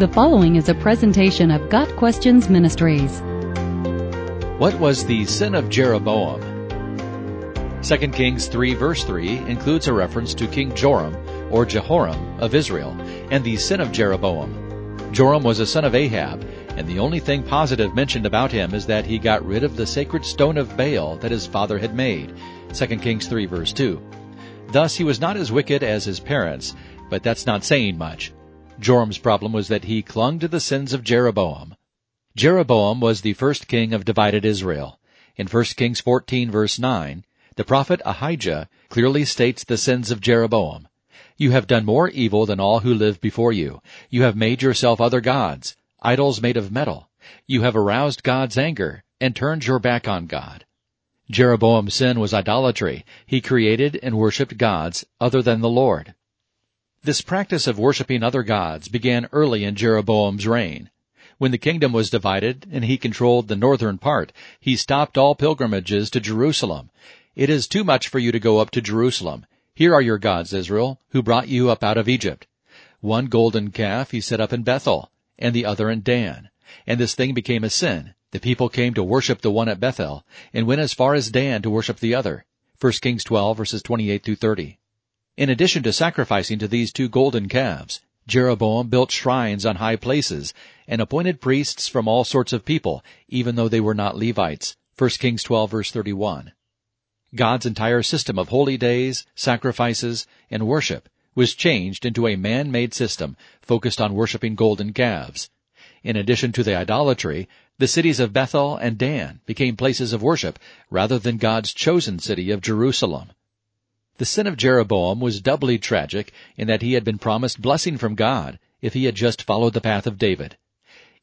The following is a presentation of Got Questions Ministries. What was the sin of Jeroboam? 2 Kings 3 verse 3 includes a reference to King Joram, or Jehoram, of Israel, and the sin of Jeroboam. Joram was a son of Ahab, and the only thing positive mentioned about him is that he got rid of the sacred stone of Baal that his father had made. 2 Kings 3 verse 2. Thus he was not as wicked as his parents, but that's not saying much. Joram's problem was that he clung to the sins of Jeroboam. Jeroboam was the first king of divided Israel. In 1 Kings 14 verse 9, the prophet Ahijah clearly states the sins of Jeroboam. You have done more evil than all who lived before you. You have made yourself other gods, idols made of metal. You have aroused God's anger and turned your back on God. Jeroboam's sin was idolatry. He created and worshipped gods other than the Lord. This practice of worshiping other gods began early in Jeroboam's reign. When the kingdom was divided and he controlled the northern part, he stopped all pilgrimages to Jerusalem. It is too much for you to go up to Jerusalem. Here are your gods, Israel, who brought you up out of Egypt. One golden calf he set up in Bethel, and the other in Dan. And this thing became a sin. The people came to worship the one at Bethel, and went as far as Dan to worship the other. 1 Kings 12 verses 28 through 30. In addition to sacrificing to these two golden calves, Jeroboam built shrines on high places and appointed priests from all sorts of people, even though they were not Levites. 1 Kings 12 verse 31. God's entire system of holy days, sacrifices, and worship was changed into a man-made system focused on worshiping golden calves. In addition to the idolatry, the cities of Bethel and Dan became places of worship rather than God's chosen city of Jerusalem. The sin of Jeroboam was doubly tragic in that he had been promised blessing from God if he had just followed the path of David.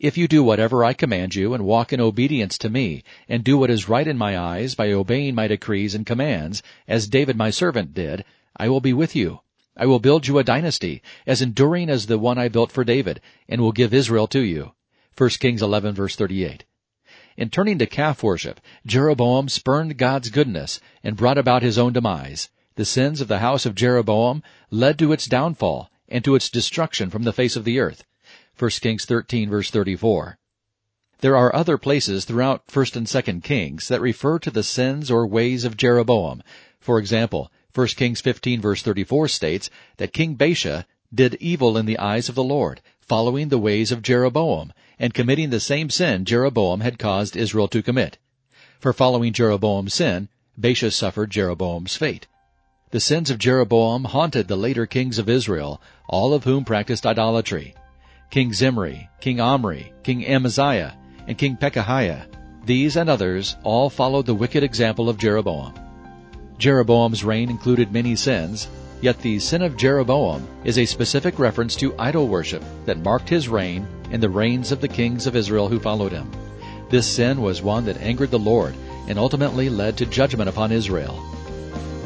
If you do whatever I command you and walk in obedience to me and do what is right in my eyes by obeying my decrees and commands, as David my servant did, I will be with you. I will build you a dynasty as enduring as the one I built for David and will give Israel to you. 1 Kings 11 verse 38. In turning to calf worship, Jeroboam spurned God's goodness and brought about his own demise. The sins of the house of Jeroboam led to its downfall and to its destruction from the face of the earth. 1 Kings 13 verse 34. There are other places throughout 1st and 2nd Kings that refer to the sins or ways of Jeroboam. For example, 1 Kings 15 verse 34 states that King Baasha did evil in the eyes of the Lord, following the ways of Jeroboam, and committing the same sin Jeroboam had caused Israel to commit. For following Jeroboam's sin, Baasha suffered Jeroboam's fate. The sins of Jeroboam haunted the later kings of Israel, all of whom practiced idolatry. King Zimri, King Omri, King Amaziah, and King Pekahiah. These and others all followed the wicked example of Jeroboam. Jeroboam's reign included many sins, yet the sin of Jeroboam is a specific reference to idol worship that marked his reign and the reigns of the kings of Israel who followed him. This sin was one that angered the Lord and ultimately led to judgment upon Israel.